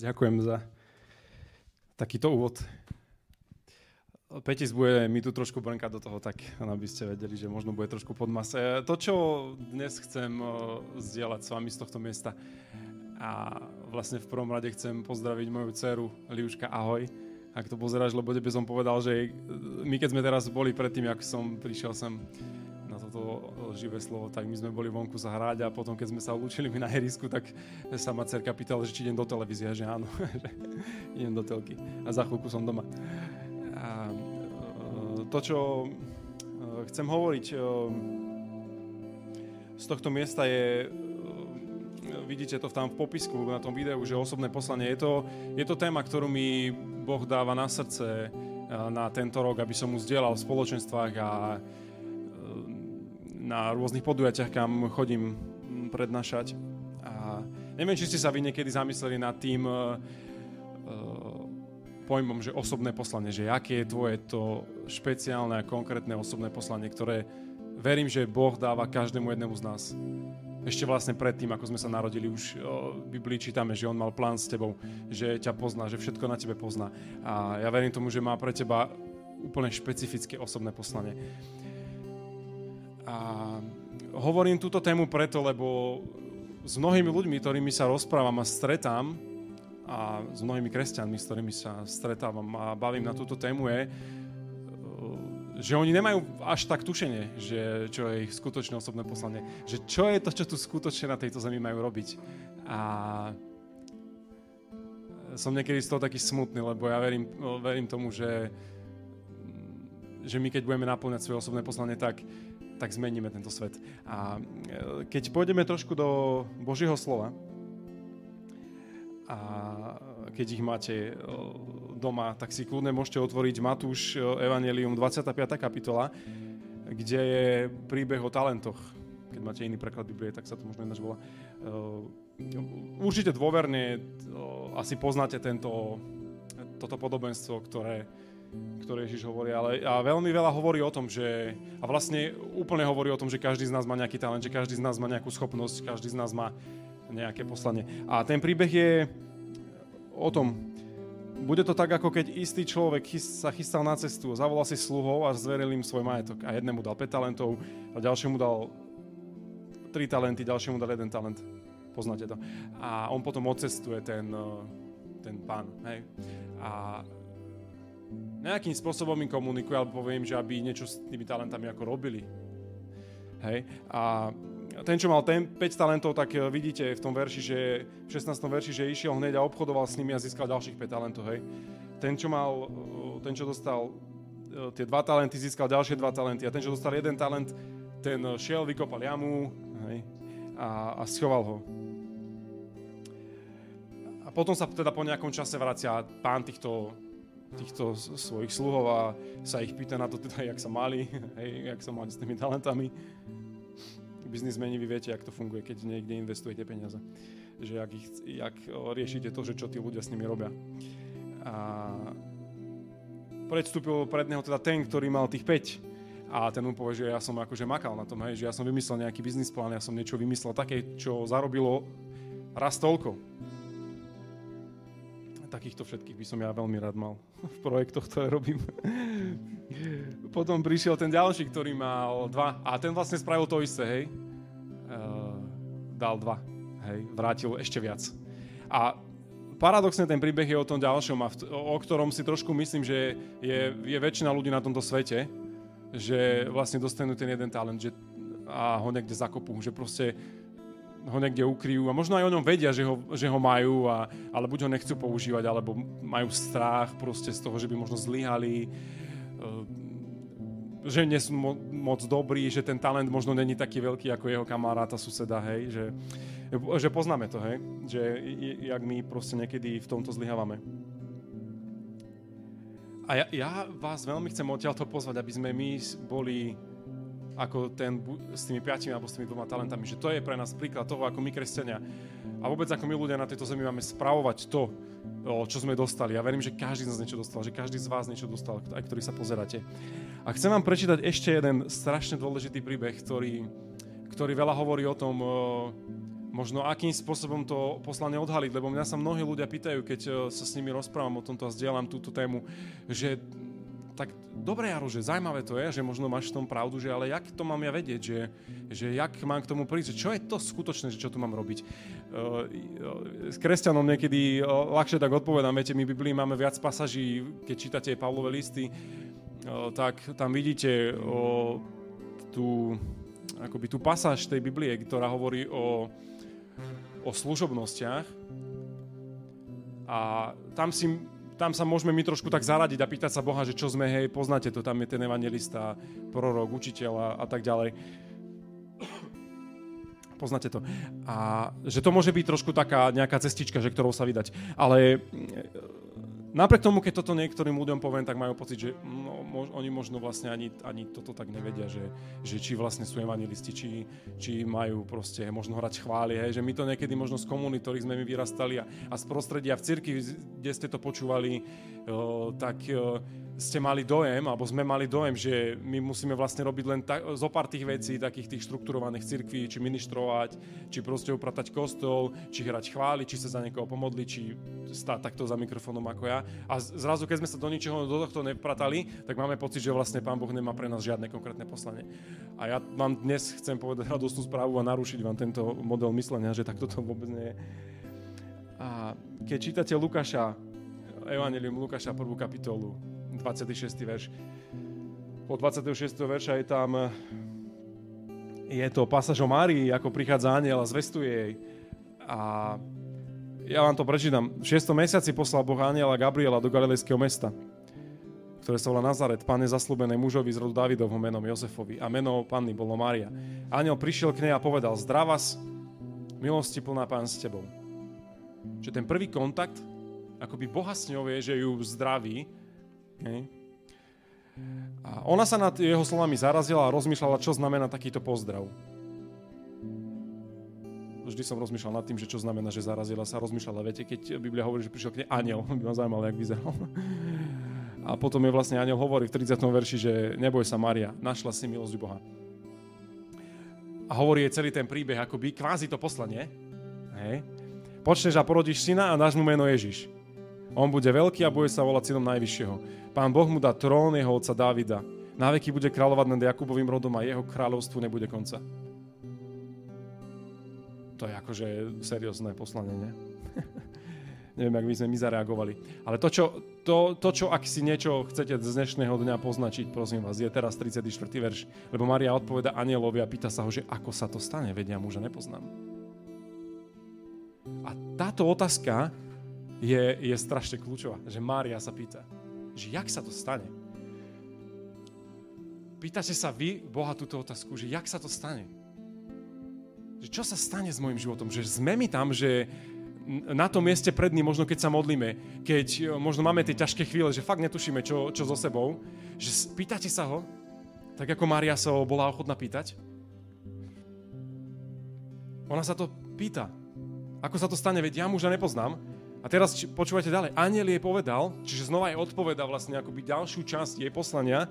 Ďakujem za takýto úvod. Petis bude mi tu trošku brnkať do toho, tak aby ste vedeli, že možno bude trošku podmas. To, čo dnes chcem e, zdieľať s vami z tohto miesta, a vlastne v prvom rade chcem pozdraviť moju dceru Liuška, ahoj. Ak to pozeráš, lebo tebe som povedal, že my keď sme teraz boli predtým, ako som prišiel sem toto živé slovo, tak my sme boli vonku zahrať a potom, keď sme sa ulúčili na herisku, tak sa ma cerka pýtala, že či idem do televízie, že áno, že idem do telky a za chvíľku som doma. A e, to, čo e, chcem hovoriť e, z tohto miesta je, vidíte to tam v popisku na tom videu, že osobné poslanie. Je to, je to téma, ktorú mi Boh dáva na srdce na tento rok, aby som mu zdieľal v spoločenstvách a na rôznych podujatiach, kam chodím prednášať. A neviem, či ste sa vy niekedy zamysleli nad tým uh, pojmom, že osobné poslanie, že aké je tvoje to špeciálne a konkrétne osobné poslanie, ktoré verím, že Boh dáva každému jednému z nás. Ešte vlastne predtým, ako sme sa narodili, už v Biblii čítame, že On mal plán s tebou, že ťa pozná, že všetko na tebe pozná. A ja verím tomu, že má pre teba úplne špecifické osobné poslanie. A hovorím túto tému preto, lebo s mnohými ľuďmi, ktorými sa rozprávam a stretám, a s mnohými kresťanmi, s ktorými sa stretávam a bavím na túto tému je, že oni nemajú až tak tušenie, že čo je ich skutočné osobné poslanie. Že čo je to, čo tu skutočne na tejto zemi majú robiť. A som niekedy z toho taký smutný, lebo ja verím, verím tomu, že, že my keď budeme naplňať svoje osobné poslanie, tak tak zmeníme tento svet. A e, keď pôjdeme trošku do Božieho slova, a keď ich máte e, doma, tak si kľudne môžete otvoriť Matúš e, Evangelium 25. kapitola, kde je príbeh o talentoch. Keď máte iný preklad Biblie, tak sa to možno ináč volá. Určite dôverne asi poznáte tento, toto podobenstvo, ktoré ktoré Ježiš hovorí, ale a veľmi veľa hovorí o tom, že, a vlastne úplne hovorí o tom, že každý z nás má nejaký talent, že každý z nás má nejakú schopnosť, každý z nás má nejaké poslanie. A ten príbeh je o tom, bude to tak, ako keď istý človek sa chystal na cestu, zavolal si sluhov a zveril im svoj majetok. A jednému dal 5 talentov, a ďalšiemu dal 3 talenty, ďalšiemu dal 1 talent. Poznáte to. A on potom odcestuje ten, ten pán. Hej? A nejakým spôsobom im komunikuje, alebo poviem, že aby niečo s tými talentami ako robili. Hej? A ten, čo mal ten 5 talentov, tak eh, vidíte v tom verši, že v 16. verši, že išiel hneď a obchodoval s nimi a získal ďalších 5 talentov. Hej? Ten, čo mal, eh, ten, čo dostal eh, tie dva talenty, získal ďalšie dva talenty. A ten, čo dostal jeden talent, ten šiel, vykopal jamu hej? A, a schoval ho. A potom sa teda po nejakom čase vracia pán týchto týchto svojich sluhov a sa ich pýta na to teda, jak sa mali, hej, jak sa mali s tými talentami. Biznismeni, vy viete, jak to funguje, keď niekde investujete peniaze. Že jak, ich, jak riešite to, že čo tí ľudia s nimi robia. A predstúpil pred neho teda ten, ktorý mal tých 5. A ten mu povie, že ja som akože makal na tom, hej, že ja som vymyslel nejaký biznis plán, ja som niečo vymyslel také, čo zarobilo raz toľko takýchto všetkých by som ja veľmi rád mal v projektoch, ktoré robím. Potom prišiel ten ďalší, ktorý mal dva a ten vlastne spravil to isté, hej. Uh, dal dva, hej, vrátil ešte viac. A paradoxne ten príbeh je o tom ďalšom, a v, o ktorom si trošku myslím, že je, je väčšina ľudí na tomto svete, že vlastne dostanú ten jeden talent že, a ho niekde zakopú, že proste ho niekde ukryjú a možno aj o ňom vedia, že ho, že ho majú, a, ale buď ho nechcú používať, alebo majú strach proste z toho, že by možno zlyhali, eh, že nie sú mo- moc dobrí, že ten talent možno není taký veľký ako jeho kamaráta, suseda, hej, že, že poznáme to, hej, že jak my proste niekedy v tomto zlyhávame. A ja, ja vás veľmi chcem odtiaľto pozvať, aby sme my boli ako ten s tými piatimi alebo s tými dvoma talentami. Že to je pre nás príklad toho, ako my kresťania a vôbec ako my ľudia na tejto zemi máme spravovať to, čo sme dostali. Ja verím, že každý z nás niečo dostal, že každý z vás niečo dostal, aj ktorý sa pozeráte. A chcem vám prečítať ešte jeden strašne dôležitý príbeh, ktorý, ktorý veľa hovorí o tom, možno akým spôsobom to poslanie odhaliť, lebo mňa sa mnohí ľudia pýtajú, keď sa s nimi rozprávam o tomto a zdieľam túto tému, že tak dobre, Jaro, že zaujímavé to je, že možno máš v tom pravdu, že ale jak to mám ja vedieť, že, že jak mám k tomu prísť, čo je to skutočné, že čo tu mám robiť. E, s kresťanom niekedy ľahšie tak odpovedám, viete, my Biblii máme viac pasaží, keď čítate Pavlové listy, tak tam vidíte tú, akoby tú pasáž tej Biblie, ktorá hovorí o, o služobnostiach. A tam, si, tam sa môžeme my trošku tak zaradiť a pýtať sa Boha, že čo sme, hej, poznáte to, tam je ten evangelista, prorok, učiteľ a, a tak ďalej. Poznáte to. A že to môže byť trošku taká nejaká cestička, že ktorou sa vydať. Ale Napriek tomu, keď toto niektorým ľuďom poviem, tak majú pocit, že no, mož, oni možno vlastne ani, ani toto tak nevedia, že, že či vlastne sú evangelisti, či, či majú proste možno hrať chvály, hej, že my to niekedy možno z komunity, ktorých sme my vyrastali a, a z prostredia v cirkvi, kde ste to počúvali, o, tak o, ste mali dojem, alebo sme mali dojem, že my musíme vlastne robiť len ta, zo pár tých vecí, takých tých štrukturovaných cirkví, či ministrovať, či proste upratať kostol, či hrať chvály, či sa za niekoho pomodliť, či stáť takto za mikrofónom ako ja. A zrazu, keď sme sa do ničoho do tohto nepratali, tak máme pocit, že vlastne Pán Boh nemá pre nás žiadne konkrétne poslanie. A ja vám dnes chcem povedať radostnú správu a narušiť vám tento model myslenia, že takto to vôbec nie je. A keď čítate Lukáša, Evangelium Lukáša, prvú kapitolu, 26. verš. Od 26. verša je tam je to pasáž o Márii, ako prichádza aniel a zvestuje jej. A ja vám to prečítam. V 6. mesiaci poslal Boh aniela Gabriela do galilejského mesta, ktoré sa volá Nazaret, pane zaslúbenej mužovi z rodu Davidovho menom Jozefovi a meno panny bolo Mária. Aniel prišiel k nej a povedal, zdravás, milosti plná pán s tebou. Že ten prvý kontakt, akoby Boha s ňou je, že ju zdraví, A ona sa nad jeho slovami zarazila a rozmýšľala, čo znamená takýto pozdrav. Vždy som rozmýšľal nad tým, že čo znamená, že zarazila sa. Rozmýšľala, viete, keď Biblia hovorí, že prišiel k nej aniel, by ma zaujímalo, jak vyzeral. A potom je vlastne aniel hovorí v 30. verši, že neboj sa Maria, našla si milosť Boha. A hovorí jej celý ten príbeh, akoby kvázi to poslanie. Hej. Počneš a porodíš syna a dáš mu meno Ježiš. On bude veľký a bude sa volať synom Najvyššieho. Pán Boh mu dá trón jeho otca Dávida. Na veky bude kráľovať nad Jakubovým rodom a jeho kráľovstvu nebude konca. To je akože seriózne poslanie, nie? Neviem, ak by sme my zareagovali. Ale to čo, to, to, čo ak si niečo chcete z dnešného dňa poznačiť, prosím vás, je teraz 34. verš. Lebo Maria odpoveda anielovi a pýta sa ho, že ako sa to stane, vedia muža nepoznám. A táto otázka je, je strašne kľúčová. Že Mária sa pýta, že jak sa to stane? Pýtate sa vy Boha túto otázku, že jak sa to stane? Že čo sa stane s môjim životom? Že sme my tam, že na tom mieste pred ním, možno keď sa modlíme, keď e, možno máme tie ťažké chvíle, že fakt netušíme, čo, čo so sebou, že pýtate sa ho, tak ako Mária sa ho bola ochotná pýtať. Ona sa to pýta. Ako sa to stane, veď ja muža nepoznám, a teraz počúvajte ďalej. Aniel jej povedal, čiže znova jej odpoveda vlastne akoby ďalšiu časť jej poslania,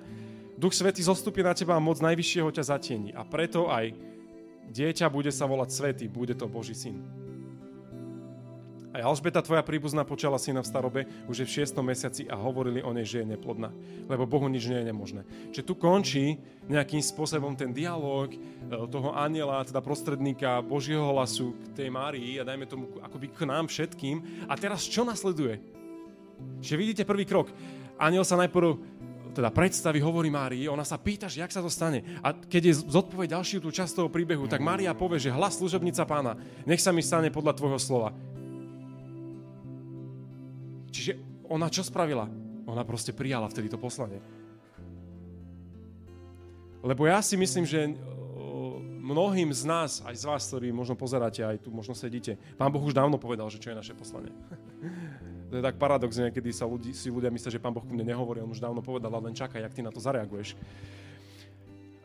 Duch Svetý zostupí na teba a moc Najvyššieho ťa zatieni. A preto aj dieťa bude sa volať Svetý, bude to Boží syn. A Alžbeta, tvoja príbuzná, počala syna v starobe už je v šiestom mesiaci a hovorili o nej, že je neplodná. Lebo Bohu nič nie je nemožné. Čiže tu končí nejakým spôsobom ten dialog e, toho aniela, teda prostredníka Božieho hlasu k tej Márii a dajme tomu akoby k nám všetkým. A teraz čo nasleduje? Čiže vidíte prvý krok. Aniel sa najprv teda predstaví, hovorí Márii, ona sa pýta, že jak sa to stane. A keď je zodpovie ďalšiu tú časť toho príbehu, tak Mária povie, že hlas služobnica pána, nech sa mi stane podľa tvojho slova. Čiže ona čo spravila? Ona proste prijala vtedy to poslanie. Lebo ja si myslím, že mnohým z nás, aj z vás, ktorí možno pozeráte, aj tu možno sedíte, Pán Boh už dávno povedal, že čo je naše poslanie. to je tak paradox, niekedy sa ľudí, si ľudia myslia, že Pán Boh ku mne nehovorí, on už dávno povedal, len čakaj, jak ty na to zareaguješ.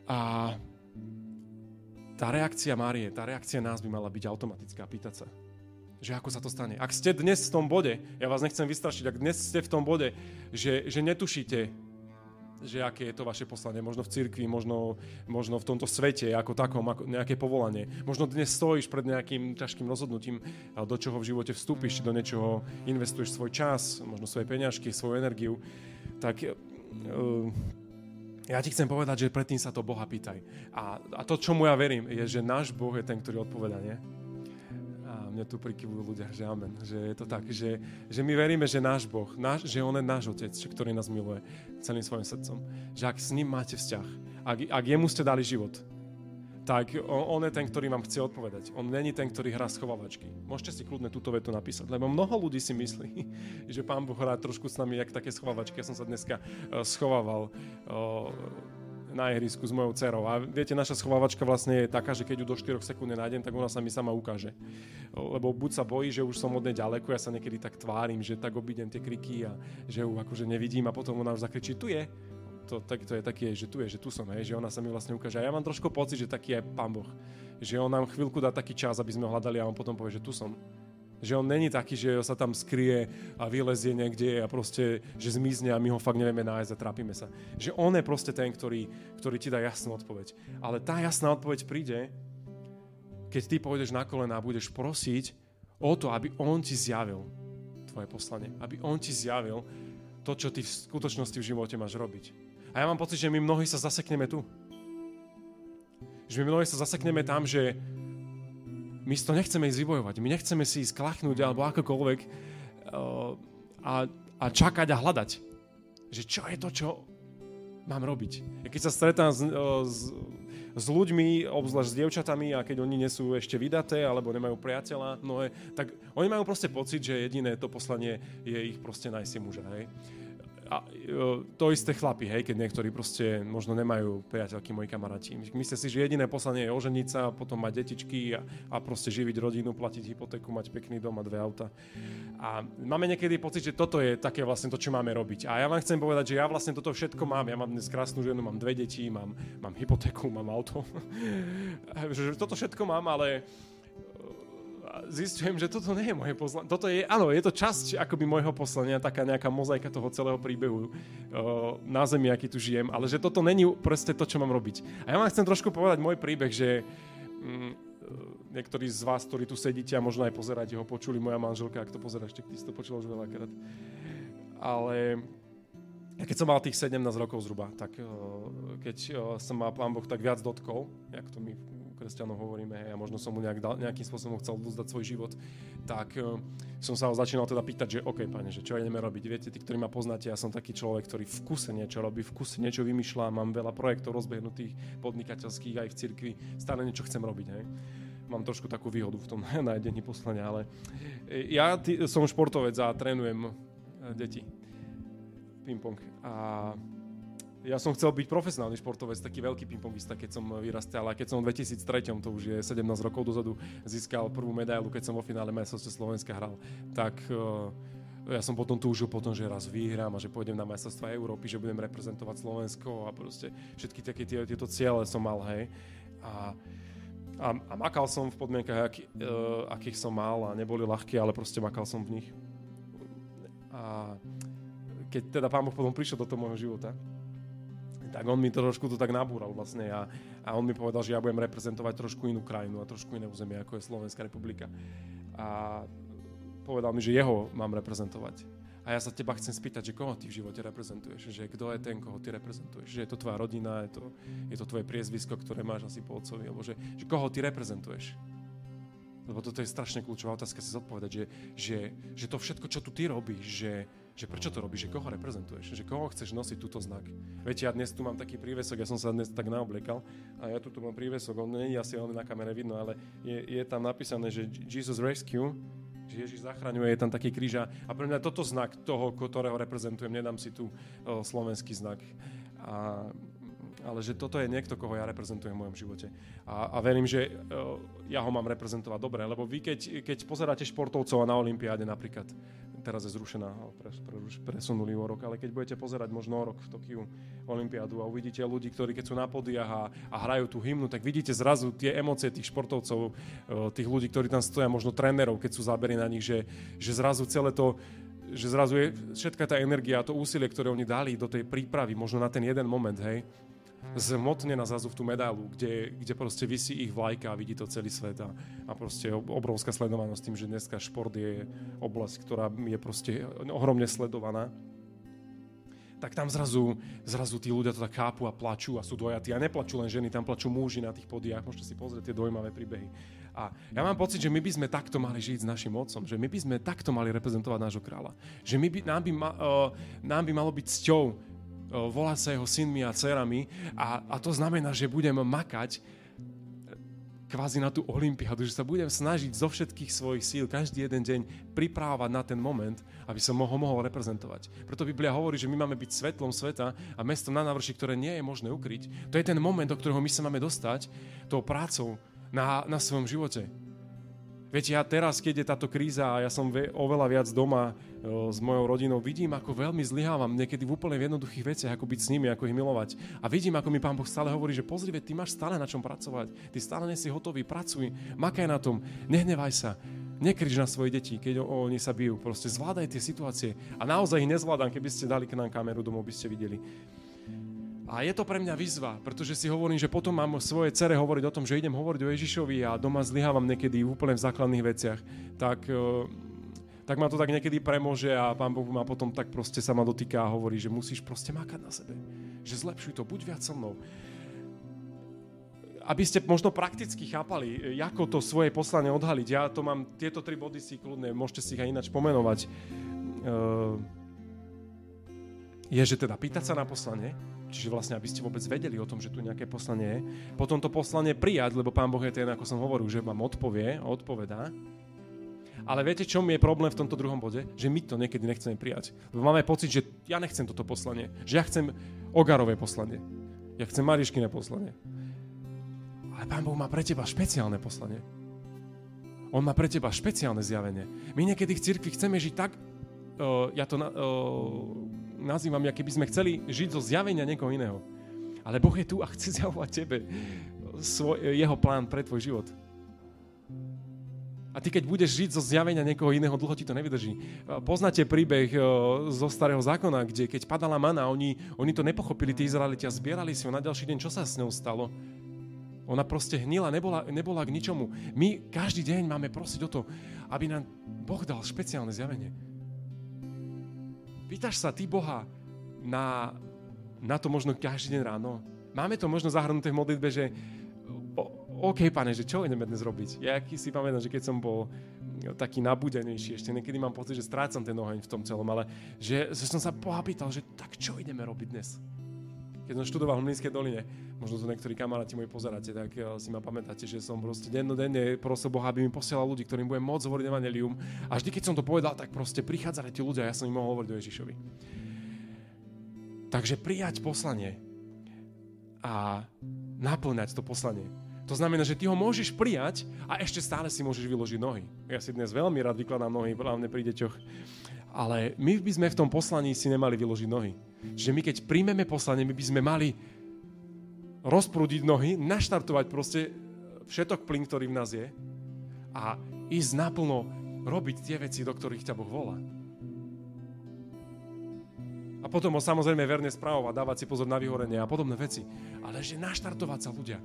A tá reakcia Márie, tá reakcia nás by mala byť automatická, pýtať sa, že ako sa to stane. Ak ste dnes v tom bode, ja vás nechcem vystrašiť, ak dnes ste v tom bode, že, že netušíte, že aké je to vaše poslanie, možno v cirkvi, možno, možno v tomto svete ako takom, ako nejaké povolanie. Možno dnes stojíš pred nejakým ťažkým rozhodnutím, do čoho v živote vstúpiš, do niečoho investuješ svoj čas, možno svoje peňažky, svoju energiu. Tak uh, ja ti chcem povedať, že predtým sa to Boha pýtaj. A, a to, čomu ja verím, je, že náš Boh je ten, ktorý odpoveda, nie? Mne tu prikyvujú ľudia, že amen, že je to tak, že, že my veríme, že náš Boh, náš, že On je náš Otec, ktorý nás miluje celým svojim srdcom. Že ak s ním máte vzťah, ak, ak jemu ste dali život, tak on, on je ten, ktorý vám chce odpovedať. On není ten, ktorý hrá schovávačky. Môžete si kľudne túto vetu napísať, lebo mnoho ľudí si myslí, že Pán Boh hrá trošku s nami jak také schovávačky. Ja som sa dneska uh, schovával uh, na ihrisku s mojou dcerou. A viete, naša schovávačka vlastne je taká, že keď ju do 4 sekúnd nenájdem, tak ona sa mi sama ukáže. Lebo buď sa bojí, že už som od nej ďaleko, ja sa niekedy tak tvárim, že tak obídem tie kriky a že ju akože nevidím a potom ona už zakričí, tu je. To, tak, to je taký, že tu je, že tu som, hej, že ona sa mi vlastne ukáže. A ja mám trošku pocit, že taký je Pán Boh. Že on nám chvíľku dá taký čas, aby sme ho hľadali a on potom povie, že tu som. Že on není taký, že sa tam skrie a vylezie niekde a proste, že zmizne a my ho fakt nevieme nájsť a trápime sa. Že on je proste ten, ktorý, ktorý ti dá jasnú odpoveď. Ale tá jasná odpoveď príde, keď ty pôjdeš na kolena a budeš prosiť o to, aby on ti zjavil tvoje poslanie. Aby on ti zjavil to, čo ty v skutočnosti v živote máš robiť. A ja mám pocit, že my mnohí sa zasekneme tu. Že my mnohí sa zasekneme tam, že my si to nechceme ísť vybojovať. My nechceme si ísť klachnúť alebo akokoľvek uh, a, a čakať a hľadať. Že čo je to, čo mám robiť. Keď sa stretám s, uh, s, s ľuďmi, obzvlášť s dievčatami a keď oni nie sú ešte vydaté alebo nemajú priateľa, no je, tak oni majú proste pocit, že jediné to poslanie je ich proste nájsť si muža. Hej a, to isté chlapi, hej, keď niektorí proste možno nemajú priateľky, moji kamaráti. Myslíte si, že jediné poslanie je oženiť sa, potom mať detičky a, a proste živiť rodinu, platiť hypotéku, mať pekný dom a dve auta. A máme niekedy pocit, že toto je také vlastne to, čo máme robiť. A ja vám chcem povedať, že ja vlastne toto všetko mám. Ja mám dnes krásnu ženu, mám dve deti, mám, mám hypotéku, mám auto. toto všetko mám, ale zistujem, že toto nie je moje poslanie. Toto je, áno, je to časť akoby môjho poslania, taká nejaká mozaika toho celého príbehu uh, na zemi, aký tu žijem, ale že toto není proste to, čo mám robiť. A ja vám chcem trošku povedať môj príbeh, že um, niektorí z vás, ktorí tu sedíte a možno aj pozeráte ho, počuli moja manželka, ak to pozeráš, tak ty si to počula už veľakrát. Ale ja keď som mal tých 17 rokov zhruba, tak uh, keď uh, sa ma pán Boh tak viac dotkol, jak to my kresťanov hovoríme, hej, a možno som mu nejak nejakým spôsobom chcel vzdať svoj život, tak uh, som sa ho začínal teda pýtať, že OK, pane, že čo ideme robiť. Viete, tí, ktorí ma poznáte, ja som taký človek, ktorý v kuse niečo robí, v kuse niečo vymýšľa, mám veľa projektov rozbehnutých podnikateľských aj v cirkvi, stále niečo chcem robiť. Hej mám trošku takú výhodu v tom nájdení poslania, ale e, ja tý, som športovec a trénujem e, deti. Ping-pong. A ja som chcel byť profesionálny športovec, taký veľký pingpongista, keď som vyrastal, ale keď som v 2003, to už je 17 rokov dozadu, získal prvú medailu, keď som vo finále majstrovstva Slovenska hral, tak uh, ja som potom túžil potom, že raz vyhrám a že pôjdem na majstrovstva Európy, že budem reprezentovať Slovensko a proste všetky také tie, tieto ciele som mal, hej. A, a, a makal som v podmienkach, aký, uh, akých som mal a neboli ľahké, ale proste makal som v nich. A keď teda Pán Boh potom prišiel do toho môjho života, tak on mi trošku to tak nabúral vlastne a, a on mi povedal, že ja budem reprezentovať trošku inú krajinu a trošku iné územie, ako je Slovenská republika. A povedal mi, že jeho mám reprezentovať. A ja sa teba chcem spýtať, že koho ty v živote reprezentuješ, že kto je ten, koho ty reprezentuješ, že je to tvoja rodina, je to, je to tvoje priezvisko, ktoré máš asi po otcovi, alebo že, že koho ty reprezentuješ. Lebo toto je strašne kľúčová otázka si zodpovedať, že, že, že to všetko, čo tu ty robíš, že, že prečo to robíš, že koho reprezentuješ, že koho chceš nosiť túto znak. Viete, ja dnes tu mám taký prívesok, ja som sa dnes tak naobliekal a ja tu mám prívesok, on nie je asi veľmi na kamere vidno, ale je, je tam napísané, že Jesus Rescue, že Ježiš zachraňuje, je tam taký kríža a pre mňa toto znak toho, ktorého reprezentujem, nedám si tu o, slovenský znak. A, ale že toto je niekto, koho ja reprezentujem v mojom živote. A, a verím, že o, ja ho mám reprezentovať dobre, lebo vy keď, keď pozeráte športovcov na Olympiáde napríklad, teraz je zrušená, pre, pre, presunuli o rok, ale keď budete pozerať možno o rok v Tokiu Olympiádu a uvidíte ľudí, ktorí keď sú na podiach a, a hrajú tú hymnu, tak vidíte zrazu tie emócie tých športovcov, e, tých ľudí, ktorí tam stoja, možno trénerov, keď sú zábery na nich, že, že zrazu celé to že zrazu je všetka tá energia a to úsilie, ktoré oni dali do tej prípravy, možno na ten jeden moment, hej, zmotne na zrazu v tú medailu, kde, kde proste vysí ich vlajka a vidí to celý svet a, a proste obrovská sledovanosť tým, že dneska šport je oblasť, ktorá je proste ohromne sledovaná tak tam zrazu, zrazu tí ľudia to tak chápu a plačú a sú dojatí. A neplačú len ženy, tam plačú muži na tých podiach. Môžete si pozrieť tie dojímavé príbehy. A ja mám pocit, že my by sme takto mali žiť s našim otcom, že my by sme takto mali reprezentovať nášho kráľa. Že my by, nám, by ma, uh, nám by malo byť cťou volať sa jeho synmi a dcerami a, a to znamená, že budem makať kvázi na tú olympiádu, že sa budem snažiť zo všetkých svojich síl každý jeden deň pripravovať na ten moment, aby som ho mohol reprezentovať. Preto Biblia hovorí, že my máme byť svetlom sveta a mestom na návrši, ktoré nie je možné ukryť. To je ten moment, do ktorého my sa máme dostať tou prácou na, na svojom živote. Viete, ja teraz, keď je táto kríza a ja som oveľa viac doma o, s mojou rodinou, vidím, ako veľmi zlyhávam niekedy v úplne jednoduchých veciach, ako byť s nimi, ako ich milovať. A vidím, ako mi Pán Boh stále hovorí, že pozri, ty máš stále na čom pracovať, ty stále nie si hotový, pracuj, makaj na tom, nehnevaj sa, nekrič na svoje deti, keď oni sa bijú. Proste zvládaj tie situácie. A naozaj ich nezvládam, keby ste dali k nám kameru domov, by ste videli. A je to pre mňa výzva, pretože si hovorím, že potom mám svoje cere hovoriť o tom, že idem hovoriť o Ježišovi a doma zlyhávam niekedy úplne v základných veciach, tak, e, tak ma to tak niekedy premože a pán Boh ma potom tak proste sa ma dotýka a hovorí, že musíš proste mákať na sebe. Že zlepšuj to, buď viac so mnou. Aby ste možno prakticky chápali, ako to svoje poslanie odhaliť. Ja to mám, tieto tri body si kľudne, môžete si ich aj ináč pomenovať. E, je, že teda pýtať sa na poslanie, Čiže vlastne, aby ste vôbec vedeli o tom, že tu nejaké poslanie je. Potom to poslanie prijať, lebo Pán Boh je ten, ako som hovoril, že vám odpovie odpovedá. Ale viete, čo mi je problém v tomto druhom bode? Že my to niekedy nechceme prijať. Lebo máme pocit, že ja nechcem toto poslanie. Že ja chcem Ogarové poslanie. Ja chcem Mariškine poslanie. Ale Pán Boh má pre teba špeciálne poslanie. On má pre teba špeciálne zjavenie. My niekedy v cirkvi chceme žiť tak, uh, ja to uh, nazývam, keby sme chceli žiť zo zjavenia niekoho iného. Ale Boh je tu a chce zjavovať tebe svoj, jeho plán pre tvoj život. A ty, keď budeš žiť zo zjavenia niekoho iného, dlho ti to nevydrží. Poznáte príbeh zo starého zákona, kde keď padala mana, oni, oni to nepochopili, tí Izraeliti a zbierali si ho na ďalší deň. Čo sa s ňou stalo? Ona proste hnila, nebola, nebola k ničomu. My každý deň máme prosiť o to, aby nám Boh dal špeciálne zjavenie. Pýtaš sa ty Boha na, na to možno každý deň ráno? Máme to možno zahrnuté v modlitbe, že o, OK, pane, že čo ideme dnes robiť? Ja si pamätám, že keď som bol taký nabudenejší, ešte niekedy mám pocit, že strácam ten oheň v tom celom, ale že, že som sa Boha pýtal, že tak čo ideme robiť dnes? Keď som študoval v Mlínskej doline, možno to niektorí kamaráti moji pozeráte, tak eh, si ma pamätáte, že som proste dennodenne prosil Boha, aby mi posielal ľudí, ktorým budem môcť hovoriť evanelium. A vždy, keď som to povedal, tak proste prichádzali tí ľudia a ja som im mohol hovoriť o Ježišovi. Takže prijať poslanie a naplňať to poslanie. To znamená, že ty ho môžeš prijať a ešte stále si môžeš vyložiť nohy. Ja si dnes veľmi rád vykladám nohy, hlavne pri deťoch. Ale my by sme v tom poslaní si nemali vyložiť nohy. Čiže my keď príjmeme poslanie, my by sme mali rozprúdiť nohy, naštartovať proste všetok plyn, ktorý v nás je a ísť naplno robiť tie veci, do ktorých ťa Boh volá. A potom ho samozrejme verne správovať, dávať si pozor na vyhorenie a podobné veci. Ale že naštartovať sa ľudia.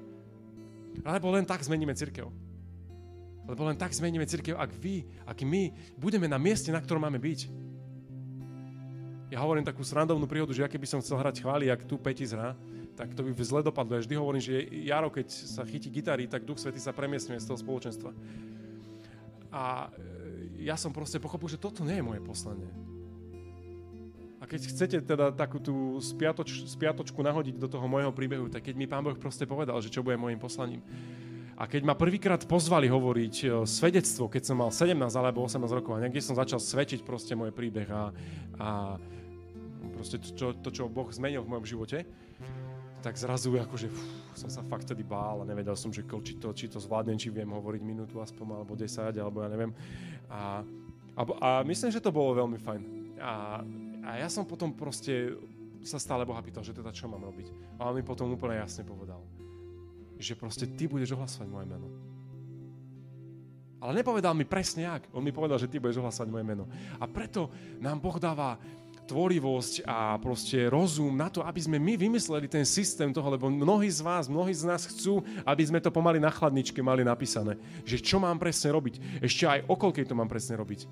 Alebo len tak zmeníme církev. Lebo len tak zmeníme církev, ak vy, ak my budeme na mieste, na ktorom máme byť. Ja hovorím takú srandovnú príhodu, že ja keby som chcel hrať chváli, ak tu Petis hrá, tak to by zle dopadlo. Ja vždy hovorím, že Jaro, keď sa chytí gitary, tak Duch Svety sa premiesňuje z toho spoločenstva. A e, ja som proste pochopil, že toto nie je moje poslanie. A keď chcete teda takú tú spiatoč, spiatočku nahodiť do toho môjho príbehu, tak keď mi Pán Boh proste povedal, že čo bude môjim poslaním. A keď ma prvýkrát pozvali hovoriť e, svedectvo, keď som mal 17 alebo 18 rokov a niekde som začal svedčiť proste môj príbeh a, a proste to, čo, to, čo Boh zmenil v mojom živote, tak zrazu akože fú, som sa fakt tedy bál a nevedel som, že či to, či to zvládnem, či viem hovoriť minútu aspoň, alebo 10, alebo ja neviem. A, a, a myslím, že to bolo veľmi fajn. A, a ja som potom proste sa stále Boha pýtal, že teda čo mám robiť. A on mi potom úplne jasne povedal, že proste ty budeš ohlasovať moje meno. Ale nepovedal mi presne jak. On mi povedal, že ty budeš ohlasovať moje meno. A preto nám Boh dáva tvorivosť a proste rozum na to, aby sme my vymysleli ten systém toho, lebo mnohí z vás, mnohí z nás chcú, aby sme to pomaly na chladničke mali napísané. Že čo mám presne robiť. Ešte aj okolkej to mám presne robiť.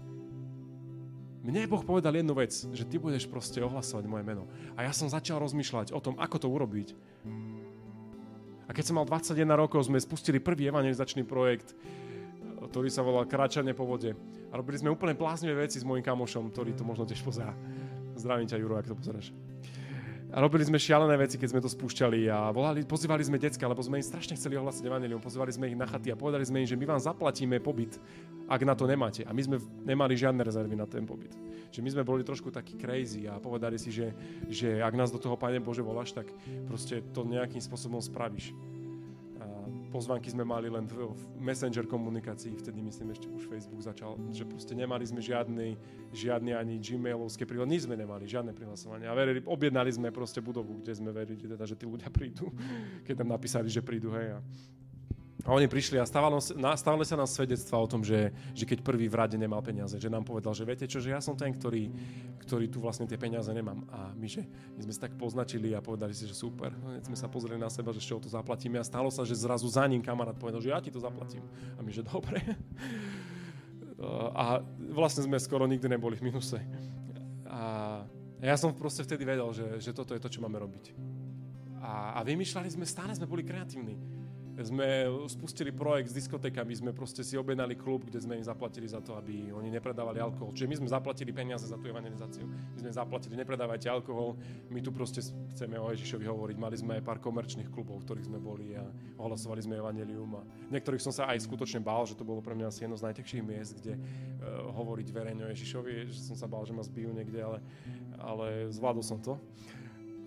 Mne Boh povedal jednu vec, že ty budeš proste ohlasovať moje meno. A ja som začal rozmýšľať o tom, ako to urobiť. A keď som mal 21 rokov, sme spustili prvý evangelizačný projekt, ktorý sa volal Kráčanie po vode. A robili sme úplne bláznivé veci s mojim kamošom, ktorý to možno tiež pozerá. Zdravím ťa, Juro, ak to pozeráš. A robili sme šialené veci, keď sme to spúšťali a volali, pozývali sme decka, lebo sme im strašne chceli ohlasiť evanelium. Pozývali sme ich na chaty a povedali sme im, že my vám zaplatíme pobyt, ak na to nemáte. A my sme nemali žiadne rezervy na ten pobyt. Čiže my sme boli trošku takí crazy a povedali si, že, že ak nás do toho, Pane Bože, voláš, tak proste to nejakým spôsobom spravíš pozvanky sme mali len v, v messenger komunikácii, vtedy myslím ešte už Facebook začal, že proste nemali sme žiadny, žiadny ani gmailovské prihlasovanie, nič sme nemali, žiadne prihlasovanie. A verili, objednali sme proste budovu, kde sme verili, teda, že tí ľudia prídu, keď nám napísali, že prídu, hej. A a oni prišli a stávali sa nám svedectva o tom, že, že keď prvý v rade nemal peniaze, že nám povedal, že viete čo, že ja som ten, ktorý, ktorý tu vlastne tie peniaze nemám. A my, že my sme sa tak poznačili a povedali si, že super. Hneď sme sa pozreli na seba, že z to zaplatíme a stalo sa, že zrazu za ním kamarát povedal, že ja ti to zaplatím. A my, že dobre. A vlastne sme skoro nikdy neboli v minuse. A ja som proste vtedy vedel, že, že toto je to, čo máme robiť. A, a vymýšľali sme, stále sme boli kreatívni sme spustili projekt s diskotekami, sme proste si objednali klub, kde sme im zaplatili za to, aby oni nepredávali alkohol. Čiže my sme zaplatili peniaze za tú evangelizáciu. My sme zaplatili, nepredávajte alkohol, my tu proste chceme o Ježišovi hovoriť. Mali sme aj pár komerčných klubov, v ktorých sme boli a ohlasovali sme evangelium. A niektorých som sa aj skutočne bál, že to bolo pre mňa asi jedno z najtekších miest, kde uh, hovoriť verejne o Ježišovi, že som sa bál, že ma zbijú niekde, ale, ale zvládol som to.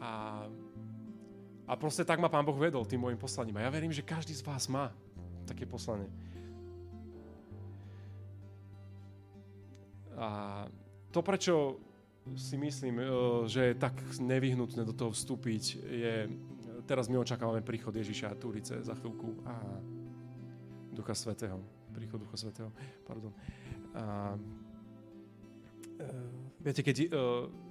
A a proste tak ma Pán Boh vedol tým môjim poslaním. A ja verím, že každý z vás má také poslanie. A to, prečo si myslím, e, že je tak nevyhnutné do toho vstúpiť, je, teraz my očakávame príchod Ježiša a Túrice za chvíľku a Ducha Svetého. Príchod Ducha Svetého, pardon. A, e, viete, keď uh,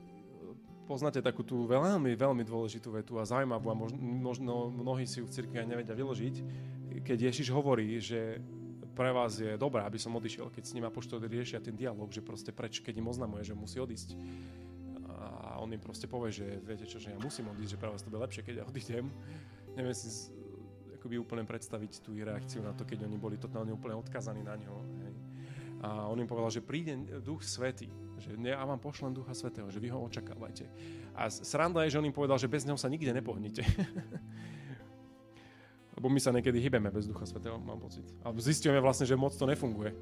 poznáte takú tú veľmi, veľmi dôležitú vetu a zaujímavú a možno, možno mnohí si ju v cirkvi aj nevedia vyložiť, keď Ježiš hovorí, že pre vás je dobré, aby som odišiel, keď s ním apoštoli riešia ten dialog, že proste preč, keď im oznamuje, že musí odísť. A on im proste povie, že viete čo, že ja musím odísť, že pre vás to bude lepšie, keď ja odídem. Neviem si akoby úplne predstaviť tú reakciu na to, keď oni boli totálne úplne odkazaní na ňo. A on im povedal, že príde Duch Svetý že ja vám pošlem Ducha Svetého, že vy ho očakávajte. A sranda je, že on im povedal, že bez neho sa nikde nepohnite. Lebo my sa niekedy hybeme bez Ducha Svetého, mám pocit. A zistíme vlastne, že moc to nefunguje.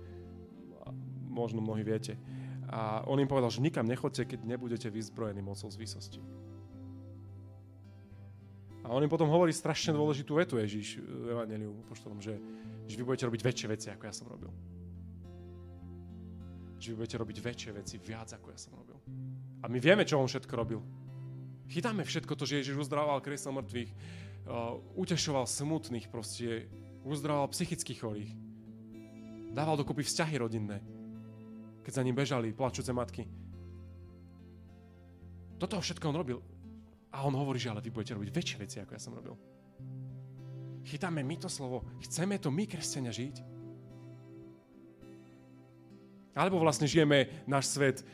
Možno mnohí viete. A on im povedal, že nikam nechoďte, keď nebudete vyzbrojení mocou z výsosti. A on im potom hovorí strašne dôležitú vetu Ježíš v Evangeliu, že, že vy budete robiť väčšie veci, ako ja som robil že vy budete robiť väčšie veci, viac ako ja som robil. A my vieme, čo on všetko robil. Chytáme všetko to, že Ježiš uzdravoval kresel mŕtvych, uh, utešoval smutných proste, uzdravoval psychických chorých. Dával dokopy vzťahy rodinné, keď za ním bežali plačúce matky. Toto všetko on robil. A on hovorí, že ale vy budete robiť väčšie veci, ako ja som robil. Chytáme my to slovo. Chceme to my, kresťania, žiť. Alebo vlastne žijeme náš svet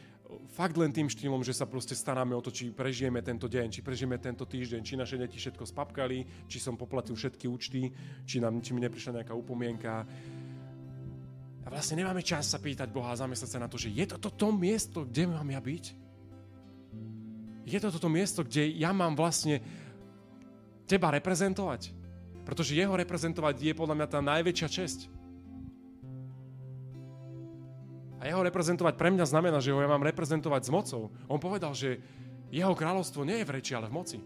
fakt len tým štýlom, že sa proste staráme o to, či prežijeme tento deň, či prežijeme tento týždeň, či naše deti všetko spapkali, či som poplatil všetky účty, či, nám, či mi neprišla nejaká upomienka. A vlastne nemáme čas sa pýtať Boha a zamyslieť sa na to, že je to to miesto, kde mám ja byť? Je to toto miesto, kde ja mám vlastne teba reprezentovať? Pretože jeho reprezentovať je podľa mňa tá najväčšia česť. A jeho reprezentovať pre mňa znamená, že ho ja mám reprezentovať s mocou. On povedal, že jeho kráľovstvo nie je v reči, ale v moci.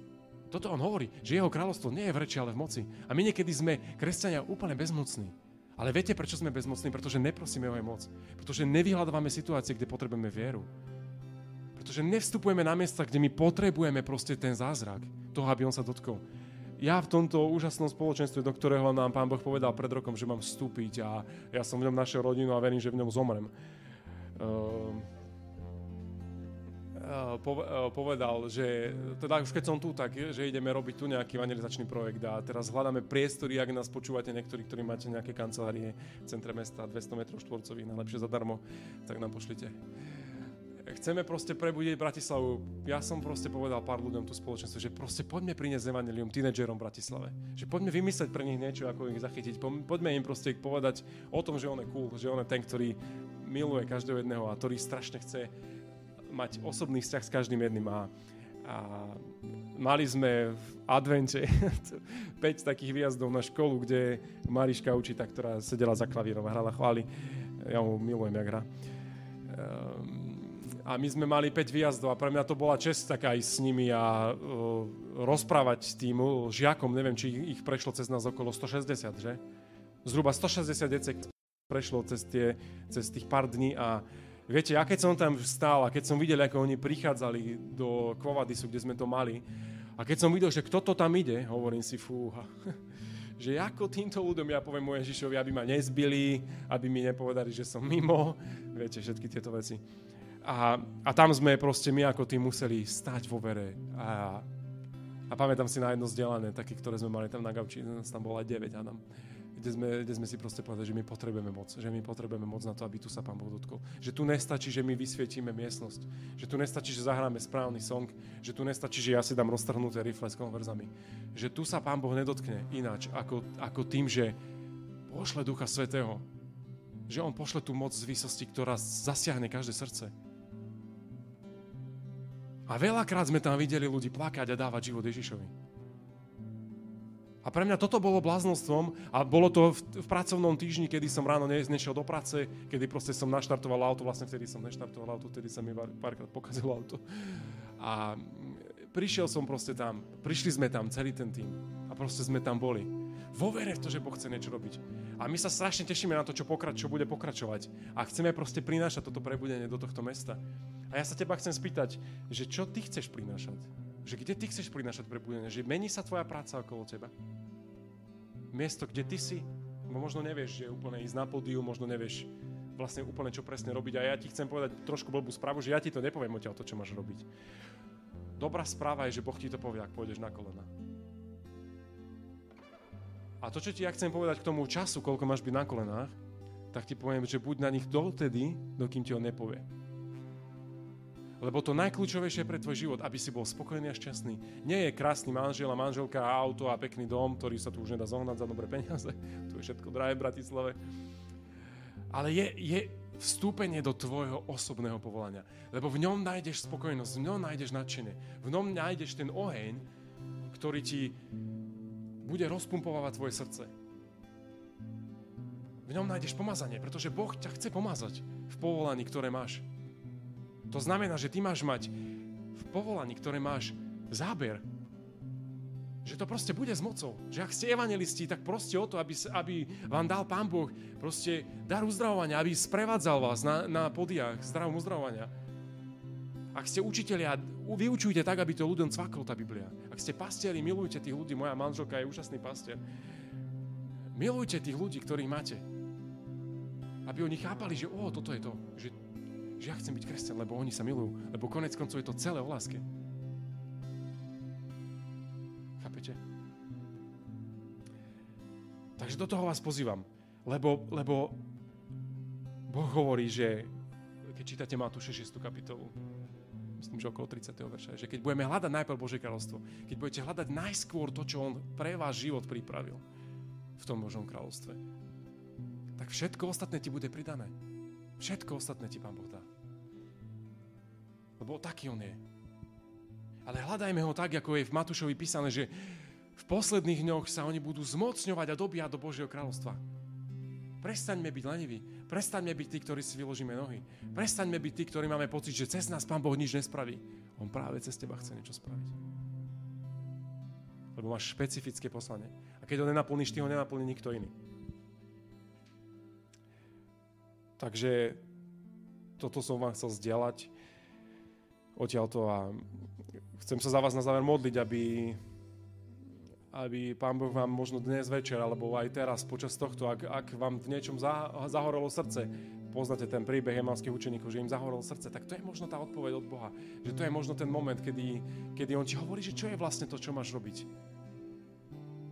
Toto on hovorí, že jeho kráľovstvo nie je v reči, ale v moci. A my niekedy sme, kresťania, úplne bezmocní. Ale viete, prečo sme bezmocní? Pretože neprosíme o moc. Pretože nevyhľadávame situácie, kde potrebujeme vieru. Pretože nevstupujeme na miesta, kde my potrebujeme proste ten zázrak toho, aby on sa dotkol. ja v tomto úžasnom spoločenstve, do ktorého nám Pán Boh povedal pred rokom, že mám vstúpiť a ja som v ňom našiel rodinu a verím, že v ňom zomrem. Uh, povedal, že teda už keď som tu, tak že ideme robiť tu nejaký evangelizačný projekt a teraz hľadáme priestory, ak nás počúvate niektorí, ktorí máte nejaké kancelárie v centre mesta, 200 m štvorcových, najlepšie zadarmo, tak nám pošlite chceme proste prebudiť Bratislavu. Ja som proste povedal pár ľuďom tu spoločenstve, že proste poďme priniesť evanelium tínedžerom v Bratislave. Že poďme vymyslieť pre nich niečo, ako ich zachytiť. Poďme im proste povedať o tom, že on je cool, že on je ten, ktorý miluje každého jedného a ktorý strašne chce mať osobný vzťah s každým jedným. A, a mali sme v advente 5 takých výjazdov na školu, kde Mariška učita, ktorá sedela za klavírom a hrala chvály. Ja mu milujem, jak hra. Um, a my sme mali 5 výjazdov a pre mňa to bola čest taká ísť s nimi a uh, rozprávať tým žiakom, neviem, či ich prešlo cez nás okolo 160, že? Zhruba 160 decek prešlo cez, tie, cez tých pár dní a viete, ja keď som tam stál a keď som videl, ako oni prichádzali do Kvovadisu, kde sme to mali, a keď som videl, že kto to tam ide, hovorím si, fúha, že ako týmto ľuďom ja poviem moje Ježišovi, aby ma nezbili, aby mi nepovedali, že som mimo, viete, všetky tieto veci. A, a tam sme proste my ako tým museli stať vo vere. A, a pamätám si na jedno vzdelanie, také, ktoré sme mali tam na gauči, nás tam bolo aj 9 Adam, kde sme, kde sme si proste povedali, že my potrebujeme moc, že my potrebujeme moc na to, aby tu sa Pán Boh dotkol. Že tu nestačí, že my vysvietíme miestnosť, že tu nestačí, že zahráme správny song, že tu nestačí, že ja si dám roztrhnuté rifle s konverzami. Že tu sa Pán Boh nedotkne ináč, ako, ako tým, že pošle Ducha Svetého. Že On pošle tú moc z výsosti, ktorá zasiahne každé srdce a veľakrát sme tam videli ľudí plakať a dávať život Ježišovi. A pre mňa toto bolo bláznostvom a bolo to v, v pracovnom týždni, kedy som ráno ne, nešiel do práce, kedy proste som naštartoval auto, vlastne vtedy som neštartoval auto, vtedy sa mi párkrát pokazilo auto. A prišiel som proste tam, prišli sme tam, celý ten tým a proste sme tam boli. Vo vere v to, že Boh chce niečo robiť. A my sa strašne tešíme na to, čo, pokrač, čo bude pokračovať. A chceme proste prinášať toto prebudenie do tohto mesta. A ja sa teba chcem spýtať, že čo ty chceš prinášať? Že kde ty chceš prinášať prebudenie? Že mení sa tvoja práca okolo teba? Miesto, kde ty si? Bo možno nevieš, že úplne ísť na pódiu, možno nevieš vlastne úplne čo presne robiť. A ja ti chcem povedať trošku blbú správu, že ja ti to nepoviem o to, čo máš robiť. Dobrá správa je, že Boh ti to povie, ak pôjdeš na kolena. A to, čo ti ja chcem povedať k tomu času, koľko máš byť na kolenách, tak ti poviem, že buď na nich dotedy, dokým ti ho nepovie. Lebo to najkľúčovejšie pre tvoj život, aby si bol spokojný a šťastný, nie je krásny manžel a manželka, auto a pekný dom, ktorý sa tu už nedá zohnať za dobré peniaze. Tu je všetko drahé v Bratislave. Ale je, je vstúpenie do tvojho osobného povolania. Lebo v ňom nájdeš spokojnosť, v ňom nájdeš nadšenie, v ňom nájdeš ten oheň, ktorý ti bude rozpumpovať tvoje srdce. V ňom nájdeš pomazanie, pretože Boh ťa chce pomazať v povolaní, ktoré máš. To znamená, že ty máš mať v povolaní, ktoré máš záber, že to proste bude s mocou. Že ak ste evangelisti, tak proste o to, aby, aby vám dal Pán Boh proste dar uzdravovania, aby sprevádzal vás na, na podiach zdravom uzdravovania. Ak ste učiteľia, vyučujte tak, aby to ľuďom cvaklo tá Biblia. Ak ste pastieri, milujte tých ľudí. Moja manželka je úžasný pastier. Milujte tých ľudí, ktorých máte. Aby oni chápali, že o, toto je to. Že že ja chcem byť kresťan, lebo oni sa milujú. Lebo konec koncov je to celé o láske. Chápete? Takže do toho vás pozývam. Lebo, lebo Boh hovorí, že keď čítate Matúše 6. kapitolu, myslím, že okolo 30. verša, že keď budeme hľadať najprv Božie kráľovstvo, keď budete hľadať najskôr to, čo On pre váš život pripravil v tom Božom kráľovstve, tak všetko ostatné ti bude pridané. Všetko ostatné ti Pán Boh dá. Lebo taký on je. Ale hľadajme ho tak, ako je v Matúšovi písané, že v posledných dňoch sa oni budú zmocňovať a dobíjať do Božieho kráľovstva. Prestaňme byť leniví. Prestaňme byť tí, ktorí si vyložíme nohy. Prestaňme byť tí, ktorí máme pocit, že cez nás Pán Boh nič nespraví. On práve cez teba chce niečo spraviť. Lebo máš špecifické poslanie. A keď ho nenaplníš, ty ho nenaplní nikto iný. Takže toto som vám chcel zdieľať odtiaľto a chcem sa za vás na záver modliť, aby, aby Pán Boh vám možno dnes večer, alebo aj teraz počas tohto, ak, ak vám v niečom zahorelo srdce, poznáte ten príbeh emalských učeníkov, že im zahorelo srdce, tak to je možno tá odpoveď od Boha. Že to je možno ten moment, kedy, kedy On ti hovorí, že čo je vlastne to, čo máš robiť.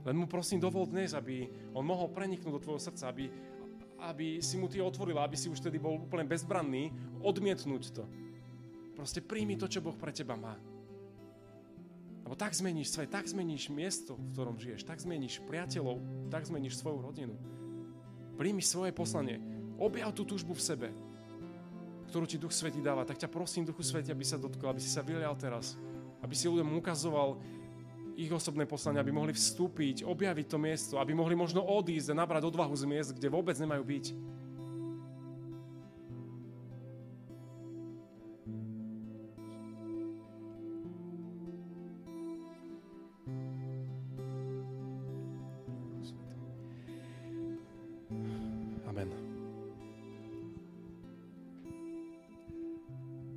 Len mu prosím dovol dnes, aby On mohol preniknúť do tvojho srdca, aby, aby si mu ty otvorila, aby si už tedy bol úplne bezbranný, odmietnúť to. Proste príjmi to, čo Boh pre teba má. Lebo tak zmeníš svet, tak zmeníš miesto, v ktorom žiješ, tak zmeníš priateľov, tak zmeníš svoju rodinu. Príjmi svoje poslanie. Objav tú túžbu v sebe, ktorú ti Duch Svetý dáva. Tak ťa prosím, Duchu Svetý, aby sa dotkol, aby si sa vylial teraz. Aby si ľuďom ukazoval ich osobné poslanie, aby mohli vstúpiť, objaviť to miesto, aby mohli možno odísť a nabrať odvahu z miest, kde vôbec nemajú byť